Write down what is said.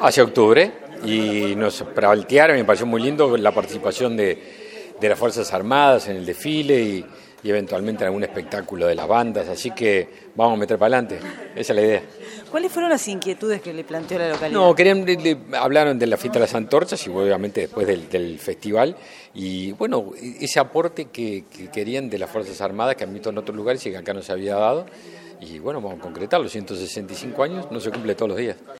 Hacia octubre y nos plantearon, me pareció muy lindo la participación de, de las Fuerzas Armadas en el desfile y, y, eventualmente en algún espectáculo de las bandas, así que vamos a meter para adelante, esa es la idea. ¿Cuáles fueron las inquietudes que le planteó la localidad? No, querían, le, hablaron de la fiesta de las antorchas y obviamente después del, del festival y bueno, ese aporte que, que, querían de las Fuerzas Armadas que han visto en otros lugares y que acá no se había dado y bueno, vamos a concretarlo, 165 años no se cumple todos los días.